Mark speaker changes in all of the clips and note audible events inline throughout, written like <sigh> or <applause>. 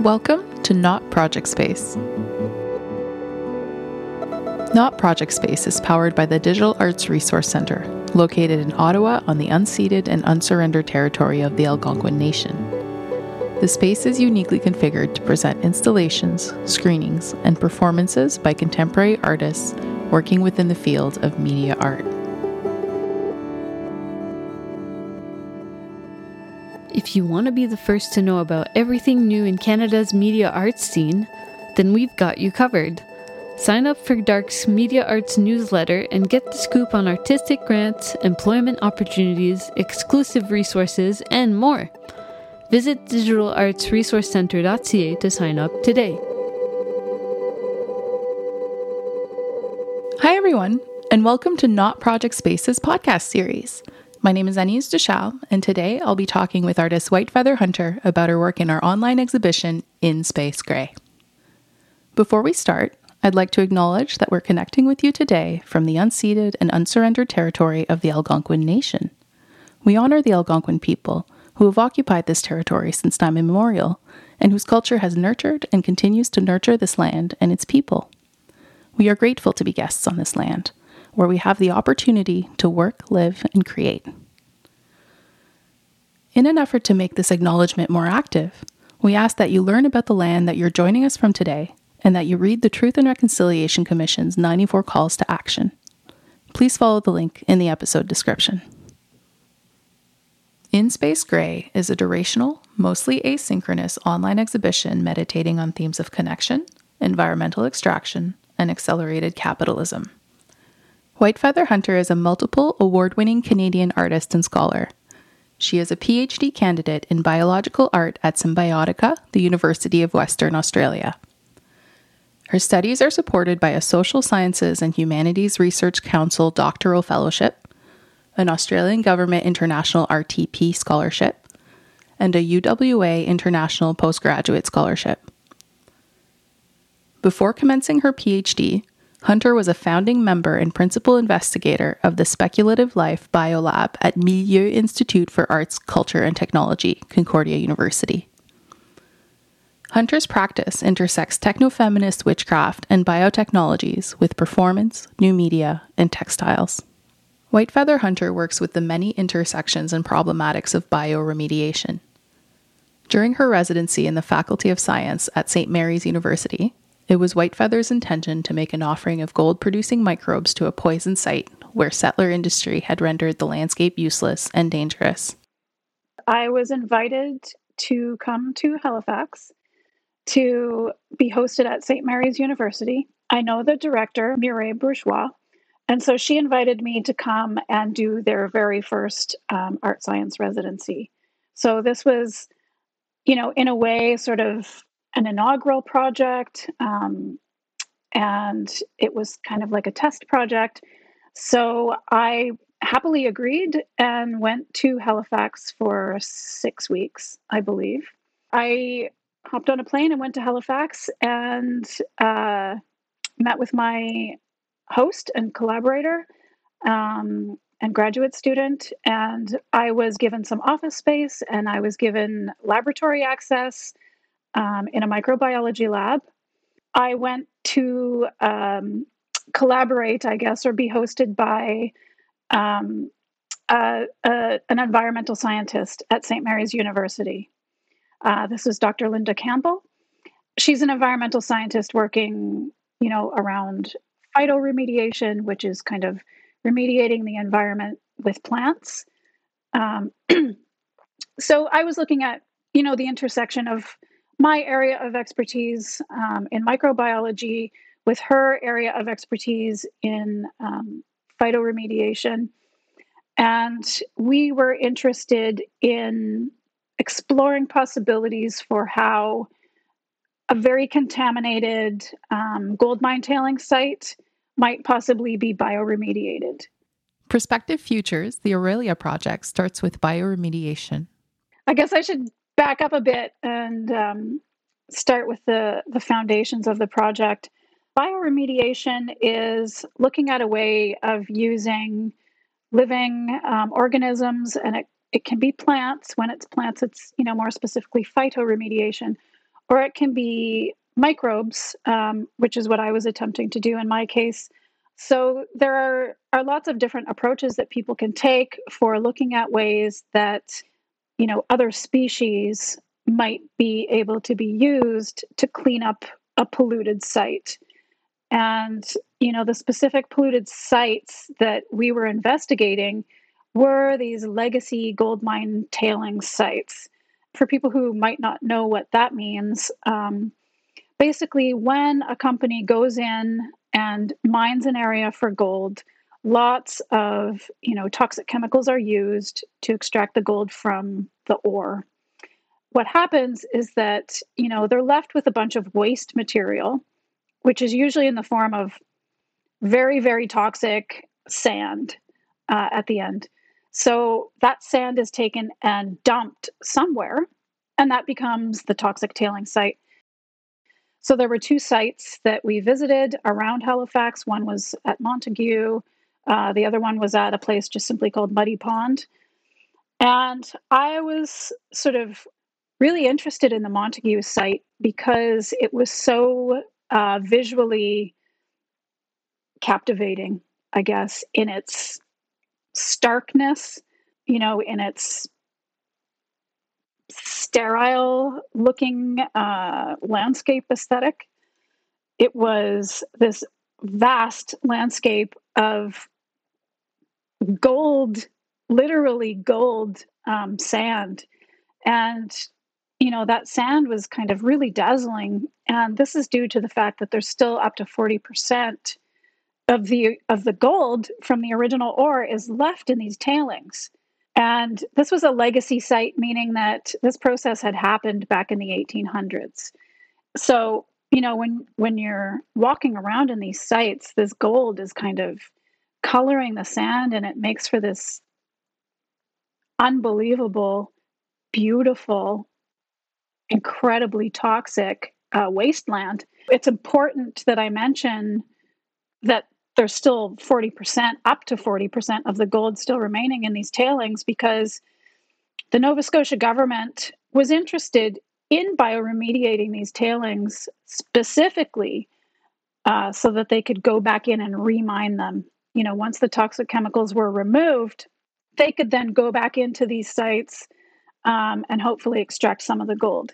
Speaker 1: Welcome to Not Project Space. Not Project Space is powered by the Digital Arts Resource Centre, located in Ottawa on the unceded and unsurrendered territory of the Algonquin Nation. The space is uniquely configured to present installations, screenings, and performances by contemporary artists working within the field of media art.
Speaker 2: If you want to be the first to know about everything new in Canada's media arts scene, then we've got you covered. Sign up for DARC's Media Arts newsletter and get the scoop on artistic grants, employment opportunities, exclusive resources, and more. Visit digitalartsresourcecenter.ca to sign up today.
Speaker 1: Hi, everyone, and welcome to Not Project Space's podcast series. My name is Agnès Ducharme, and today I'll be talking with artist White Feather Hunter about her work in our online exhibition, In Space Gray. Before we start, I'd like to acknowledge that we're connecting with you today from the unceded and unsurrendered territory of the Algonquin Nation. We honor the Algonquin people who have occupied this territory since time immemorial and whose culture has nurtured and continues to nurture this land and its people. We are grateful to be guests on this land where we have the opportunity to work, live, and create. In an effort to make this acknowledgement more active, we ask that you learn about the land that you're joining us from today and that you read the Truth and Reconciliation Commission's 94 calls to action. Please follow the link in the episode description. In Space Gray is a durational, mostly asynchronous online exhibition meditating on themes of connection, environmental extraction, and accelerated capitalism. White Feather Hunter is a multiple award winning Canadian artist and scholar. She is a PhD candidate in biological art at Symbiotica, the University of Western Australia. Her studies are supported by a Social Sciences and Humanities Research Council doctoral fellowship, an Australian Government International RTP scholarship, and a UWA International Postgraduate Scholarship. Before commencing her PhD, Hunter was a founding member and principal investigator of the Speculative Life Biolab at Milieux Institute for Arts, Culture, and Technology, Concordia University. Hunter's practice intersects techno-feminist witchcraft and biotechnologies with performance, new media, and textiles. White Feather Hunter works with the many intersections and problematics of bioremediation. During her residency in the Faculty of Science at St. Mary's University, it was Whitefeather's intention to make an offering of gold producing microbes to a poison site where settler industry had rendered the landscape useless and dangerous.
Speaker 3: I was invited to come to Halifax to be hosted at St. Mary's University. I know the director, Mireille Bourgeois, and so she invited me to come and do their very first um, art science residency. So this was, you know, in a way, sort of an inaugural project, um, and it was kind of like a test project. So I happily agreed and went to Halifax for six weeks, I believe. I hopped on a plane and went to Halifax and uh, met with my host and collaborator um, and graduate student. And I was given some office space and I was given laboratory access um, in a microbiology lab. I went to um, collaborate, I guess, or be hosted by um, an environmental scientist at St. Mary's University. Uh, this is Dr. Linda Campbell. She's an environmental scientist working, you know, around phytoremediation, which is kind of remediating the environment with plants. Um, <clears throat> so I was looking at, you know, the intersection of my area of expertise um, in microbiology with her area of expertise in um, phytoremediation. And we were interested in exploring possibilities for how a very contaminated um, gold mine tailing site might possibly be bioremediated.
Speaker 1: Prospective Futures, the Aurelia project, starts with bioremediation.
Speaker 3: I guess I should back up a bit and um, start with the, the foundations of the project. Bioremediation is looking at a way of using living um, organisms, and it, it can be plants. When it's plants, it's you know more specifically phytoremediation, or it can be microbes, um, which is what I was attempting to do in my case. So there are, are lots of different approaches that people can take for looking at ways that you know other species might be able to be used to clean up a polluted site. And you know the specific polluted sites that we were investigating were these legacy gold mine tailing sites. For people who might not know what that means, um, basically, when a company goes in and mines an area for gold, lots of you know toxic chemicals are used to extract the gold from the ore. What happens is that you know they're left with a bunch of waste material, which is usually in the form of very very toxic sand uh, at the end. So that sand is taken and dumped somewhere, and that becomes the toxic tailing site. So there were two sites that we visited around Halifax. One was at Montague, uh, the other one was at a place just simply called Muddy Pond. And I was sort of really interested in the Montague site because it was so uh, visually captivating, I guess, in its starkness, you know, in its sterile looking uh, landscape aesthetic. It was this vast landscape of gold, literally gold um, sand. And, you know, that sand was kind of really dazzling. And this is due to the fact that there's still up to 40% of the of the gold from the original ore is left in these tailings. And this was a legacy site, meaning that this process had happened back in the 1800s. So, you know, when when you're walking around in these sites, this gold is kind of coloring the sand and it makes for this unbelievable, beautiful, incredibly toxic uh, wasteland. It's important that I mention that there's still 40%, up to 40% of the gold still remaining in these tailings because the Nova Scotia government was interested in bioremediating these tailings specifically uh, so that they could go back in and remine them. You know, once the toxic chemicals were removed, they could then go back into these sites um, and hopefully extract some of the gold.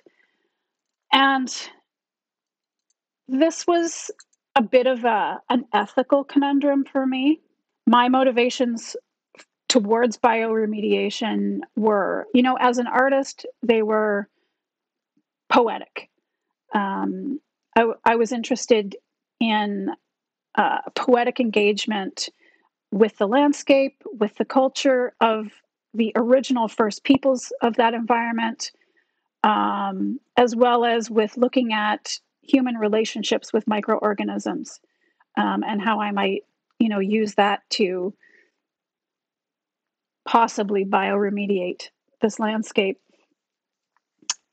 Speaker 3: And this was a bit of a, an ethical conundrum for me. My motivations towards bioremediation were, you know, as an artist, they were poetic. Um, I, I, was interested in uh, poetic engagement with the landscape, with the culture of the original First Peoples of that environment, um, as well as with looking at human relationships with microorganisms um, and how I might, you know, use that to possibly bioremediate this landscape.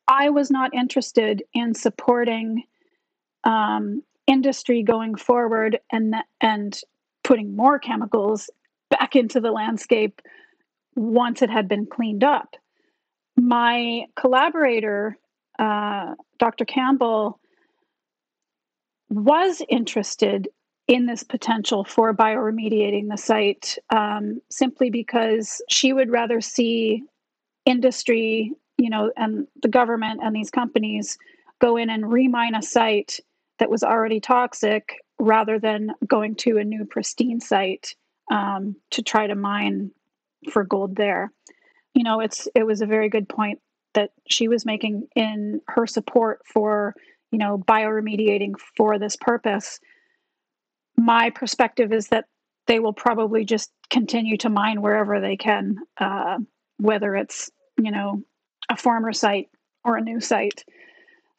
Speaker 3: I was not interested in supporting um, industry going forward and and putting more chemicals back into the landscape once it had been cleaned up. My collaborator, uh, Dr. Campbell, was interested in this potential for bioremediating the site um, simply because she would rather see industry, you know, and the government and these companies go in and remine a site that was already toxic rather than going to a new pristine site um, to try to mine for gold there. You know, it's it was a very good point that she was making in her support for you know, bioremediating for this purpose. My perspective is that they will probably just continue to mine wherever they can, uh, whether it's, you know, a former site or a new site.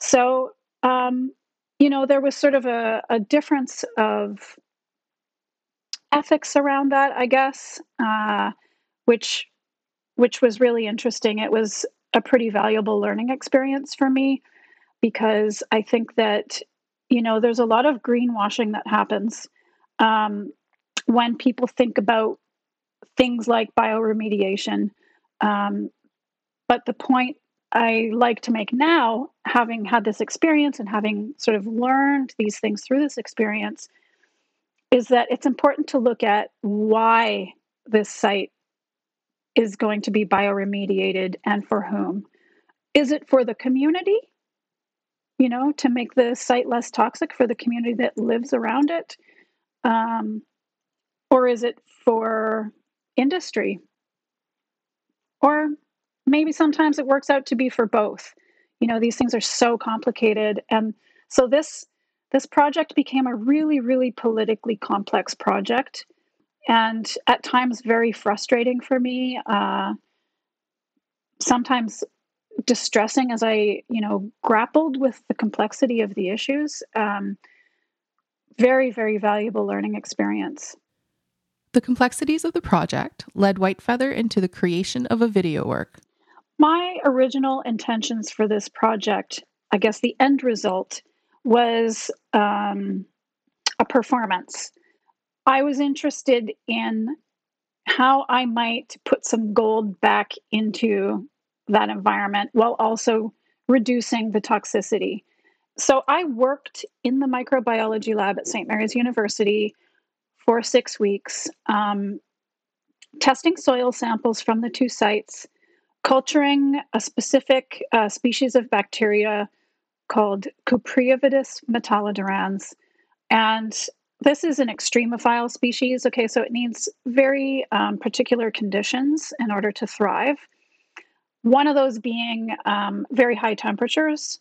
Speaker 3: So, um, you know, there was sort of a, a difference of ethics around that, I guess, uh, which which was really interesting. It was a pretty valuable learning experience for me because I think that, you know, there's a lot of greenwashing that happens um, when people think about things like bioremediation. Um, but the point I like to make now, having had this experience and having sort of learned these things through this experience, is that it's important to look at why this site is going to be bioremediated and for whom. Is it for the community? You know, to make the site less toxic for the community that lives around it? Um, or is it for industry? Or maybe sometimes it works out to be for both. You know, these things are so complicated. And so this this project became a really, really politically complex project and at times very frustrating for me. Uh, sometimes distressing as I, you know, grappled with the complexity of the issues. Um, very, very valuable learning experience.
Speaker 1: The complexities of the project led Whitefeather into the creation of a video work.
Speaker 3: My original intentions for this project, I guess the end result, was um, a performance. I was interested in how I might put some gold back into that environment while also reducing the toxicity. So I worked in the microbiology lab at St. Mary's University for six weeks, um, testing soil samples from the two sites, culturing a specific uh, species of bacteria called Cupriavidus metallidurans. And this is an extremophile species. Okay, so it needs very um, particular conditions in order to thrive. One of those being um, very high temperatures.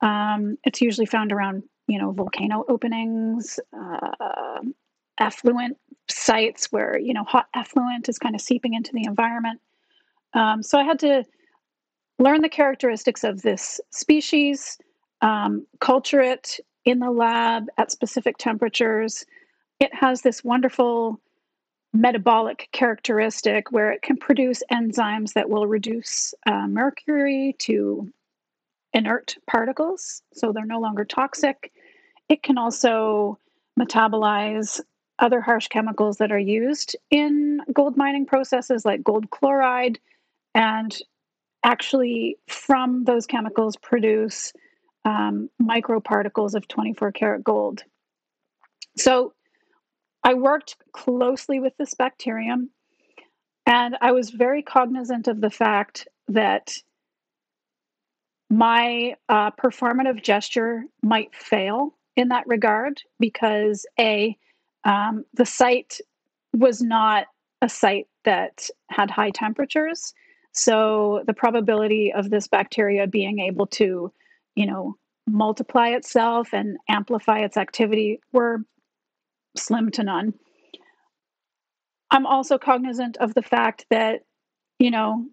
Speaker 3: Um, it's usually found around, you know, volcano openings, uh, effluent sites where you know hot effluent is kind of seeping into the environment. Um, so I had to learn the characteristics of this species, um, culture it in the lab at specific temperatures. It has this wonderful metabolic characteristic where it can produce enzymes that will reduce uh, mercury to inert particles, so they're no longer toxic. It can also metabolize other harsh chemicals that are used in gold mining processes like gold chloride and actually from those chemicals produce um, microparticles of 24 karat gold. So I worked closely with this bacterium and I was very cognizant of the fact that my uh, performative gesture might fail in that regard because A, um, the site was not a site that had high temperatures. So the probability of this bacteria being able to, you know, multiply itself and amplify its activity were slim to none. I'm also cognizant of the fact that, you know,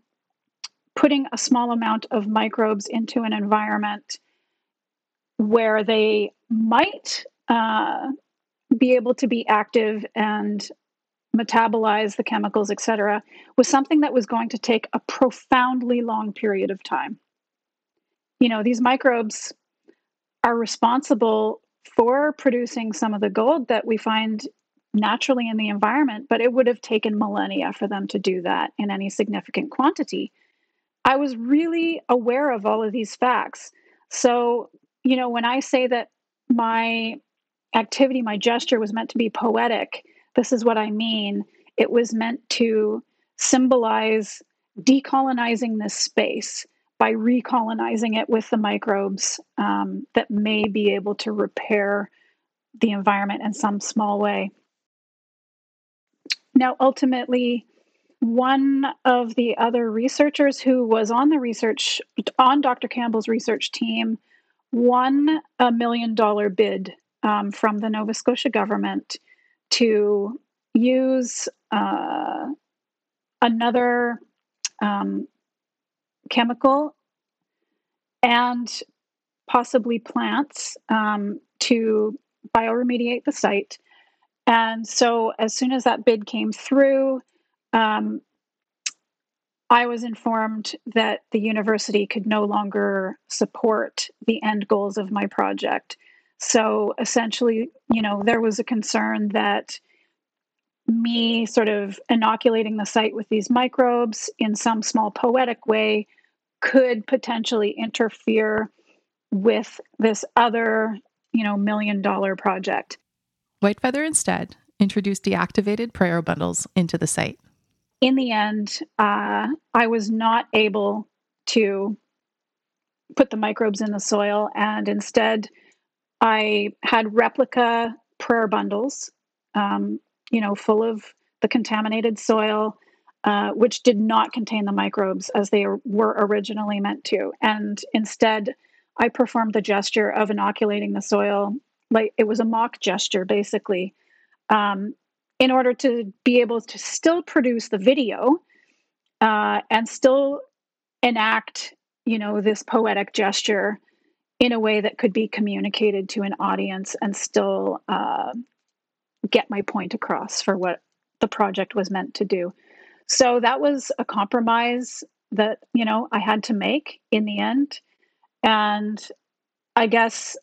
Speaker 3: putting a small amount of microbes into an environment where they might uh, be able to be active and metabolize the chemicals, et cetera, was something that was going to take a profoundly long period of time. You know, these microbes are responsible for producing some of the gold that we find naturally in the environment, but it would have taken millennia for them to do that in any significant quantity. I was really aware of all of these facts. So, you know, when I say that my activity, my gesture was meant to be poetic. This is what I mean. It was meant to symbolize decolonizing this space by recolonizing it with the microbes um, that may be able to repair the environment in some small way. Now, ultimately, one of the other researchers who was on the research, on Dr. Campbell's research team, won a million dollar bid um, from the Nova Scotia government to use uh, another um, chemical and possibly plants um, to bioremediate the site. And so, as soon as that bid came through, um, I was informed that the university could no longer support the end goals of my project. So essentially, you know, there was a concern that me sort of inoculating the site with these microbes in some small poetic way could potentially interfere with this other, you know, million dollar project.
Speaker 1: Whitefeather instead introduced deactivated prayer bundles into the site.
Speaker 3: In the end, uh, I was not able to put the microbes in the soil, and instead, I had replica prayer bundles, um, you know, full of the contaminated soil, uh, which did not contain the microbes as they were originally meant to. And instead, I performed the gesture of inoculating the soil, like it was a mock gesture, basically, um, in order to be able to still produce the video uh, and still enact, you know, this poetic gesture in a way that could be communicated to an audience and still uh, get my point across for what the project was meant to do. So that was a compromise that, you know, I had to make in the end. And I guess,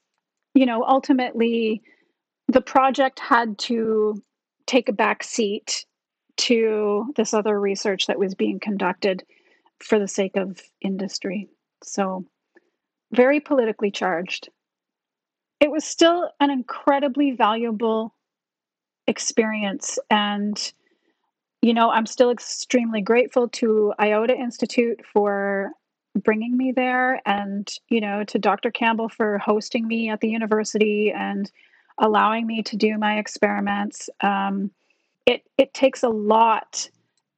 Speaker 3: you know, ultimately the project had to take a back seat to this other research that was being conducted for the sake of industry. So, very politically charged. It was still an incredibly valuable experience. And, you know, I'm still extremely grateful to IOTA Institute for bringing me there and, you know, to Dr. Campbell for hosting me at the university and allowing me to do my experiments. Um, it, it takes a lot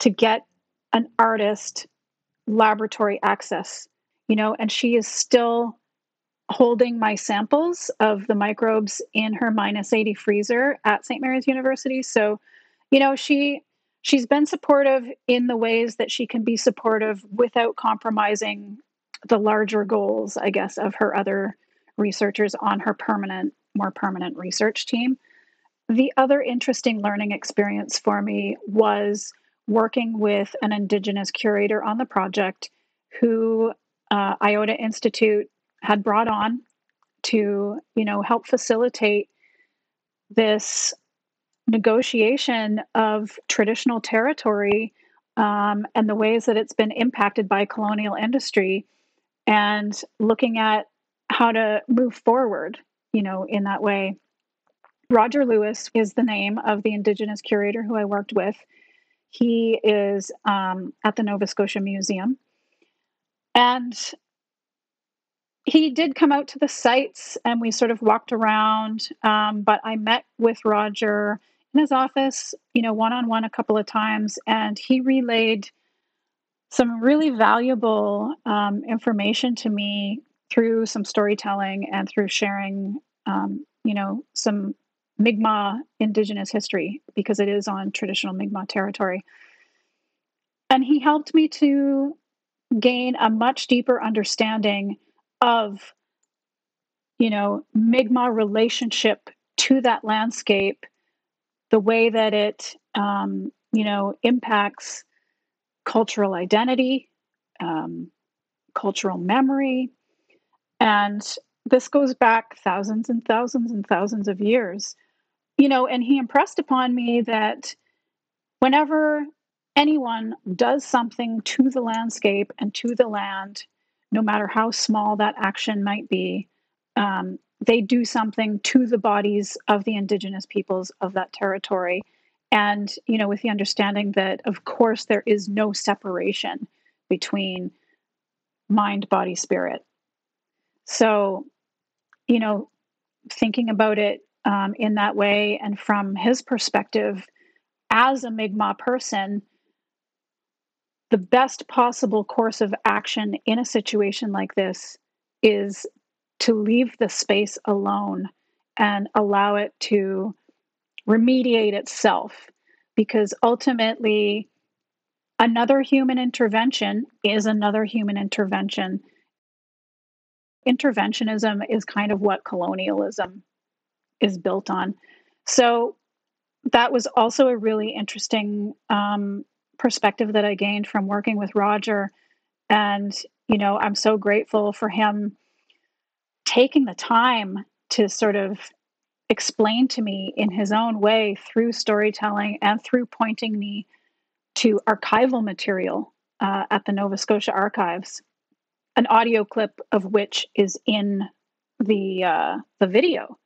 Speaker 3: to get an artist laboratory access, you know, and she is still holding my samples of the microbes in her minus 80 freezer at St. Mary's University. So, you know, she she's been supportive in the ways that she can be supportive without compromising the larger goals, I guess, of her other researchers on her permanent, more permanent research team. The other interesting learning experience for me was working with an Indigenous curator on the project who uh, IOTA Institute had brought on to, you know, help facilitate this negotiation of traditional territory um, and the ways that it's been impacted by colonial industry and looking at how to move forward, you know, in that way. Roger Lewis is the name of the Indigenous curator who I worked with. He is um, at the Nova Scotia Museum. And he did come out to the sites and we sort of walked around. Um, but I met with Roger in his office, you know, one on one a couple of times, and he relayed some really valuable um, information to me through some storytelling and through sharing, um, you know, some Mi'kmaq Indigenous history because it is on traditional Mi'kmaq territory. And he helped me to gain a much deeper understanding of you know Mi'kmaq relationship to that landscape, the way that it um, you know impacts cultural identity, um, cultural memory, and this goes back thousands and thousands and thousands of years. You know, and he impressed upon me that whenever anyone does something to the landscape and to the land no matter how small that action might be, um, they do something to the bodies of the indigenous peoples of that territory. And, you know, with the understanding that, of course, there is no separation between mind, body, spirit. So, you know, thinking about it um, in that way and from his perspective as a Mi'kmaq person, the best possible course of action in a situation like this is to leave the space alone and allow it to remediate itself. Because ultimately another human intervention is another human intervention. Interventionism is kind of what colonialism is built on. So that was also a really interesting um, perspective that I gained from working with Roger. And, you know, I'm so grateful for him taking the time to sort of explain to me in his own way through storytelling and through pointing me to archival material uh, at the Nova Scotia Archives an audio clip of which is in the uh, the video.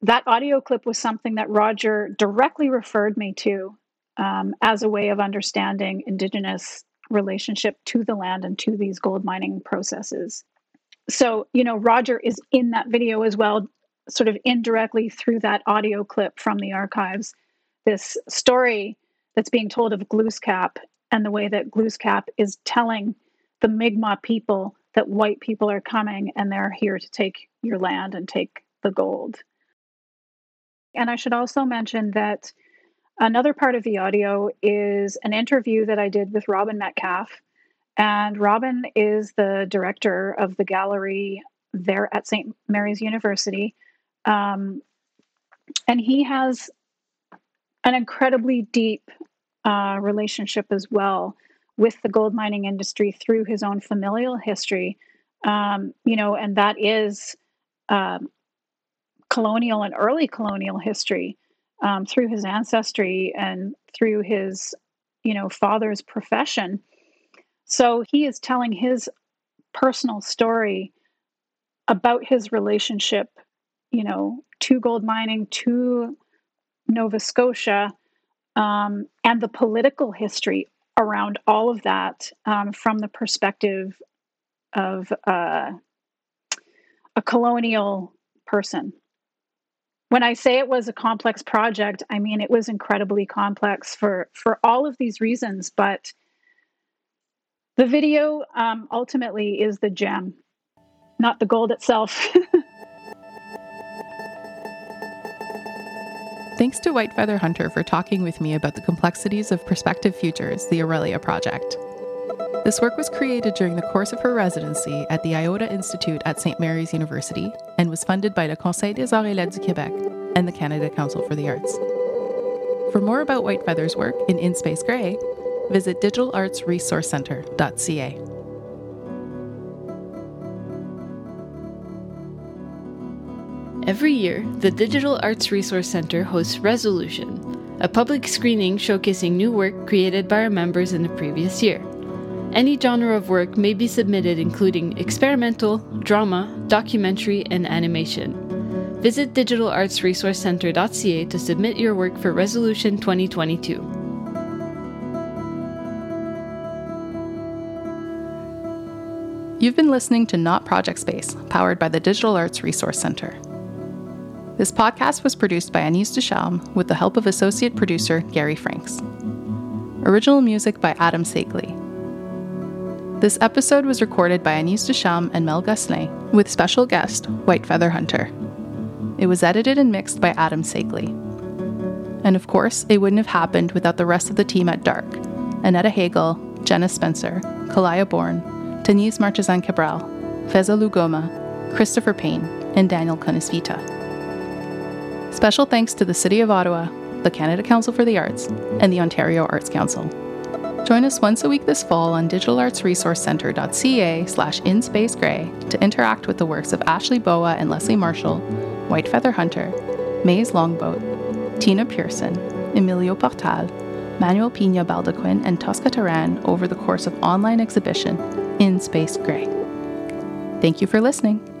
Speaker 3: That audio clip was something that Roger directly referred me to um, as a way of understanding Indigenous relationship to the land and to these gold mining processes. So, you know, Roger is in that video as well, sort of indirectly through that audio clip from the archives. This story that's being told of Glooscap and the way that Glooscap is telling the Mi'kmaq people that white people are coming and they're here to take your land and take the gold. And I should also mention that another part of the audio is an interview that I did with Robin Metcalfe. And Robin is the director of the gallery there at St. Mary's University. Um, and he has an incredibly deep uh, relationship as well with the gold mining industry through his own familial history. Um, you know, and that is um, colonial and early colonial history um, through his ancestry and through his, you know, father's profession. So he is telling his personal story about his relationship, you know, to gold mining, to Nova Scotia, um, and the political history around all of that um, from the perspective of uh, a colonial person. When I say it was a complex project, I mean it was incredibly complex for for all of these reasons. But the video um, ultimately is the gem, not the gold itself. <laughs>
Speaker 1: Thanks to White Feather Hunter for talking with me about the complexities of Prospective Futures, the Aurelia project. This work was created during the course of her residency at the Iota Institute at St. Mary's University and was funded by the Conseil des Arts et Lettres du Québec and the Canada Council for the Arts. For more about White Feather's work in In Space Gray, visit digitalartsresourcecenter.ca.
Speaker 2: Every year, the Digital Arts Resource Center hosts Resolution, a public screening showcasing new work created by our members in the previous year. Any genre of work may be submitted, including experimental, drama, documentary, and animation. Visit digitalartsresourcecenter.ca to submit your work for Resolution 2022.
Speaker 1: You've been listening to Not Project Space, powered by the Digital Arts Resource Center. This podcast was produced by Agnès Ducharme with the help of associate producer Gary Franks. Original music by Adam Sagley. This episode was recorded by Agnès Ducharme and Mel Gosselin, with special guest White Feather Hunter. It was edited and mixed by Adam Sagley. And of course, it wouldn't have happened without the rest of the team at DARC Annetta Hagel, Jenna Spencer, Kalaya Bourne, Denise Marchesán Cabral, Feza Lugoma, Christopher Payne, and Daniel Conisvita. Special thanks to the City of Ottawa, the Canada Council for the Arts, and the Ontario Arts Council. Join us once a week this fall on digitalartsresourcecenter.ca slash inspacegrey to interact with the works of Ashley Boa and Leslie Marshall, White Feather Hunter, Maize Longboat, Tina Pearson, Emilio Portal, Manuel Pina Baldoquín, and Tosca Teran over the course of online exhibition In Space Gray. Thank you for listening.